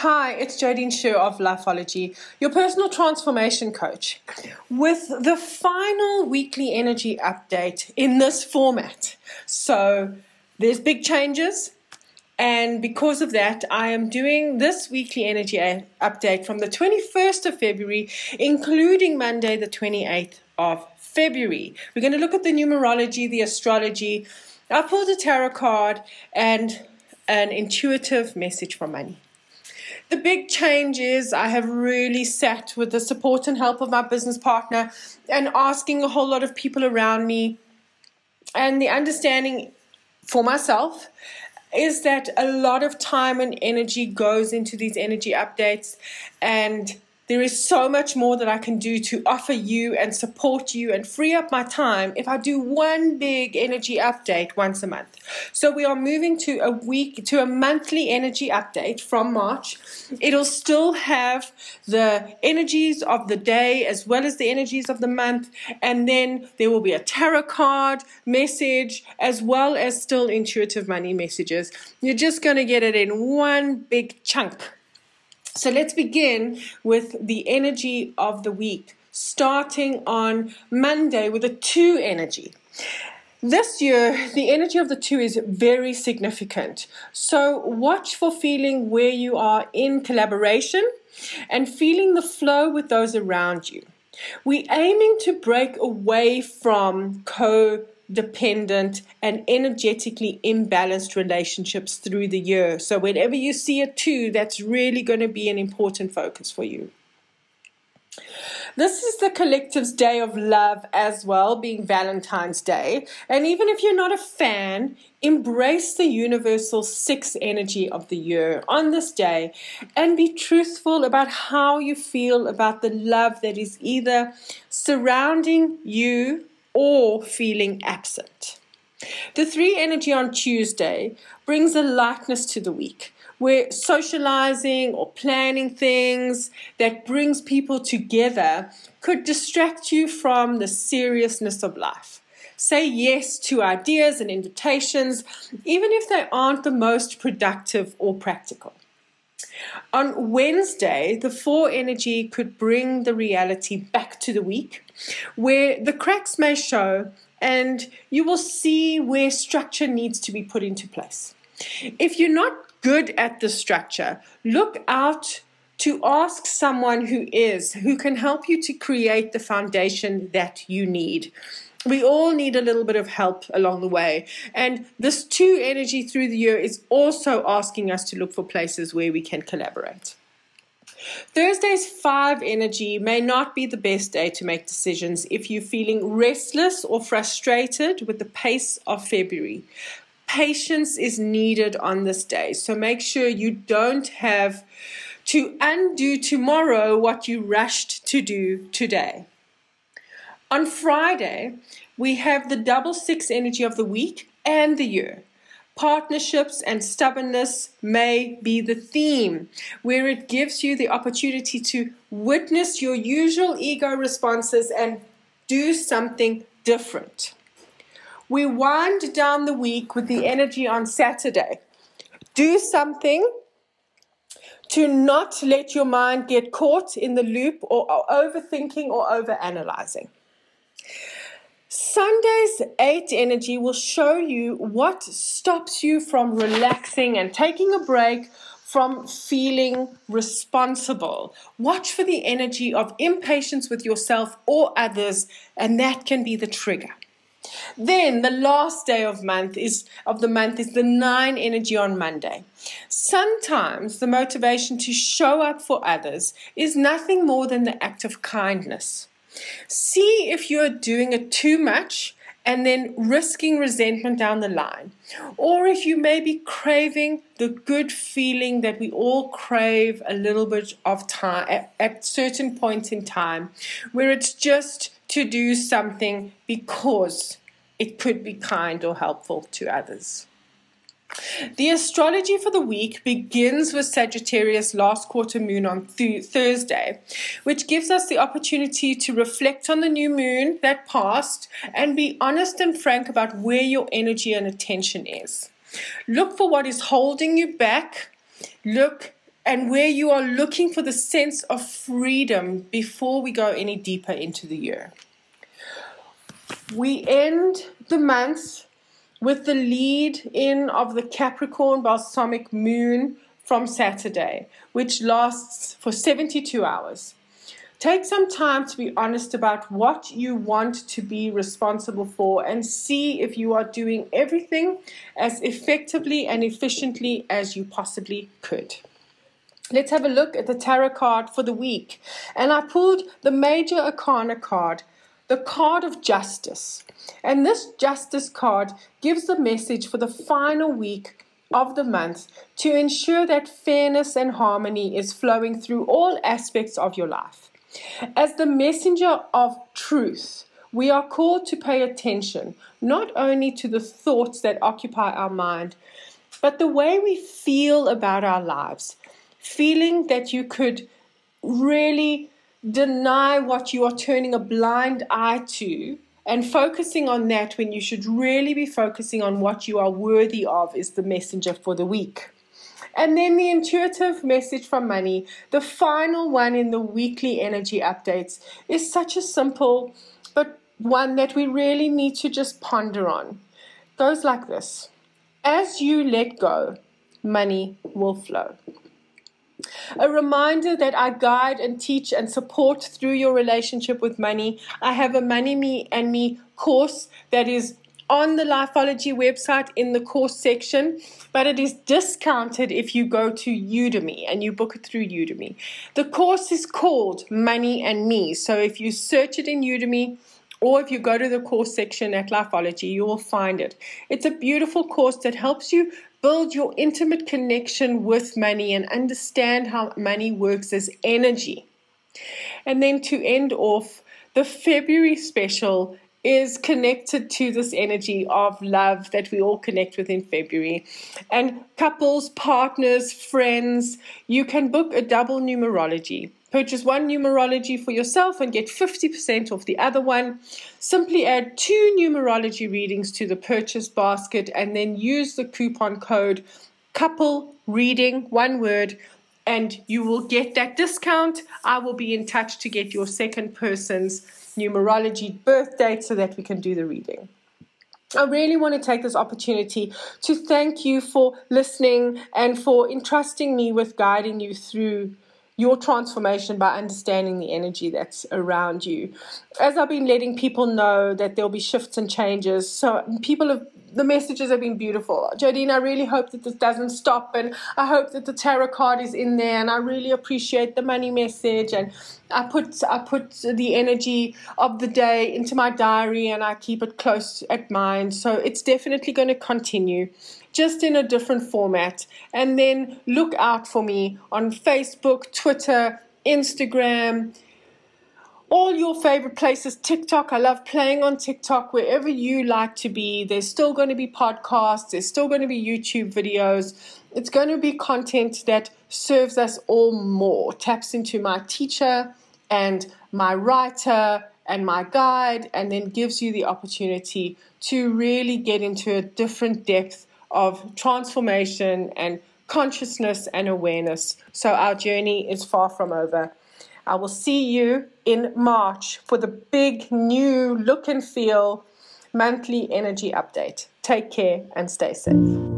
Hi, it's Jodine Sher of Lifeology, your personal transformation coach, with the final weekly energy update in this format. So, there's big changes, and because of that, I am doing this weekly energy update from the 21st of February, including Monday, the 28th of February. We're going to look at the numerology, the astrology. I pulled a tarot card and an intuitive message for money. The big change is I have really sat with the support and help of my business partner and asking a whole lot of people around me. And the understanding for myself is that a lot of time and energy goes into these energy updates and there is so much more that I can do to offer you and support you and free up my time if I do one big energy update once a month. So we are moving to a week to a monthly energy update from March. It'll still have the energies of the day as well as the energies of the month and then there will be a tarot card message as well as still intuitive money messages. You're just going to get it in one big chunk so let's begin with the energy of the week, starting on Monday with a two energy. This year, the energy of the two is very significant. So, watch for feeling where you are in collaboration and feeling the flow with those around you. We're aiming to break away from co dependent and energetically imbalanced relationships through the year. So, whenever you see a two, that's really going to be an important focus for you. This is the collective's day of love as well, being Valentine's Day. And even if you're not a fan, embrace the universal six energy of the year on this day and be truthful about how you feel about the love that is either surrounding you or feeling absent. The three energy on Tuesday brings a lightness to the week where socializing or planning things that brings people together could distract you from the seriousness of life. Say yes to ideas and invitations, even if they aren't the most productive or practical. On Wednesday, the four energy could bring the reality back to the week, where the cracks may show and you will see where structure needs to be put into place. If you're not good at the structure, look out to ask someone who is, who can help you to create the foundation that you need we all need a little bit of help along the way. And this two energy through the year is also asking us to look for places where we can collaborate. Thursday's five energy may not be the best day to make decisions if you're feeling restless or frustrated with the pace of February. Patience is needed on this day, so make sure you don't have to undo tomorrow what you rushed to do today. On Friday, we have the double six energy of the week and the year. Partnerships and stubbornness may be the theme, where it gives you the opportunity to witness your usual ego responses and do something different. We wind down the week with the energy on Saturday. Do something to not let your mind get caught in the loop or, overthinking or overanalyzing. Sunday's 8 energy will show you what stops you from relaxing and taking a break from feeling responsible. Watch for the energy of impatience with yourself or others, and that can be the trigger. Then the last day of month is of the month is the 9 energy on Monday. Sometimes the motivation to show up for others is nothing more than the act of kindness. See if you're doing it too much and then risking resentment down the line. Or if you may be craving the good feeling that we all crave a little bit of time at, at certain points in time, where it's just to do something because it could be kind or helpful to others. The astrology for the week begins with Sagittarius last quarter moon on th- Thursday, which gives us the opportunity to reflect on the new moon that passed and be honest and frank about where your energy and attention is. Look for what is holding you back. Look and where you are looking for the sense of freedom before we go any deeper into the year. We end the month with the lead in of the Capricorn balsamic moon from Saturday, which lasts for 72 hours. Take some time to be honest about what you want to be responsible for and see if you are doing everything as effectively and efficiently as you possibly could. Let's have a look at the tarot card for the week. And I pulled the Major Arcana card, the card of justice. And this justice card gives the message for the final week of the month to ensure that fairness and harmony is flowing through all aspects of your life. As the messenger of truth, we are called to pay attention not only to the thoughts that occupy our mind, but the way we feel about our lives. Feeling that you could really deny what you are turning a blind eye to and focusing on that when you should really be focusing on what you are worthy of is the messenger for the week. And then the intuitive message from money, the final one in the weekly energy updates, is such a simple but one that we really need to just ponder on. It goes like this As you let go, money will flow. A reminder that I guide and teach and support through your relationship with money. I have a Money Me and Me course that is on the Lifeology website in the course section, but it is discounted if you go to Udemy and you book it through Udemy. The course is called Money and Me. So if you search it in Udemy, or if you go to the course section at Lifeology, you will find it. It's a beautiful course that helps you build your intimate connection with money and understand how money works as energy. And then to end off, the February special is connected to this energy of love that we all connect with in February. And couples, partners, friends, you can book a double numerology. Purchase one numerology for yourself and get 50% off the other one. Simply add two numerology readings to the purchase basket and then use the coupon code couple reading, one word, and you will get that discount. I will be in touch to get your second person's numerology birth date so that we can do the reading. I really want to take this opportunity to thank you for listening and for entrusting me with guiding you through your transformation by understanding the energy that's around you. As I've been letting people know that there'll be shifts and changes, so people have the messages have been beautiful. Jodine, I really hope that this doesn't stop, and I hope that the tarot card is in there. And I really appreciate the money message, and I put I put the energy of the day into my diary, and I keep it close at mind. So it's definitely going to continue just in a different format. And then look out for me on Facebook, Twitter, Instagram, all your favorite places. TikTok, I love playing on TikTok wherever you like to be. There's still going to be podcasts, there's still going to be YouTube videos. It's going to be content that serves us all more, taps into my teacher and my writer and my guide, and then gives you the opportunity to really get into a different depth of transformation and consciousness and awareness. So our journey is far from over. I will see you in March for the big new look and feel monthly energy update. Take care and stay safe.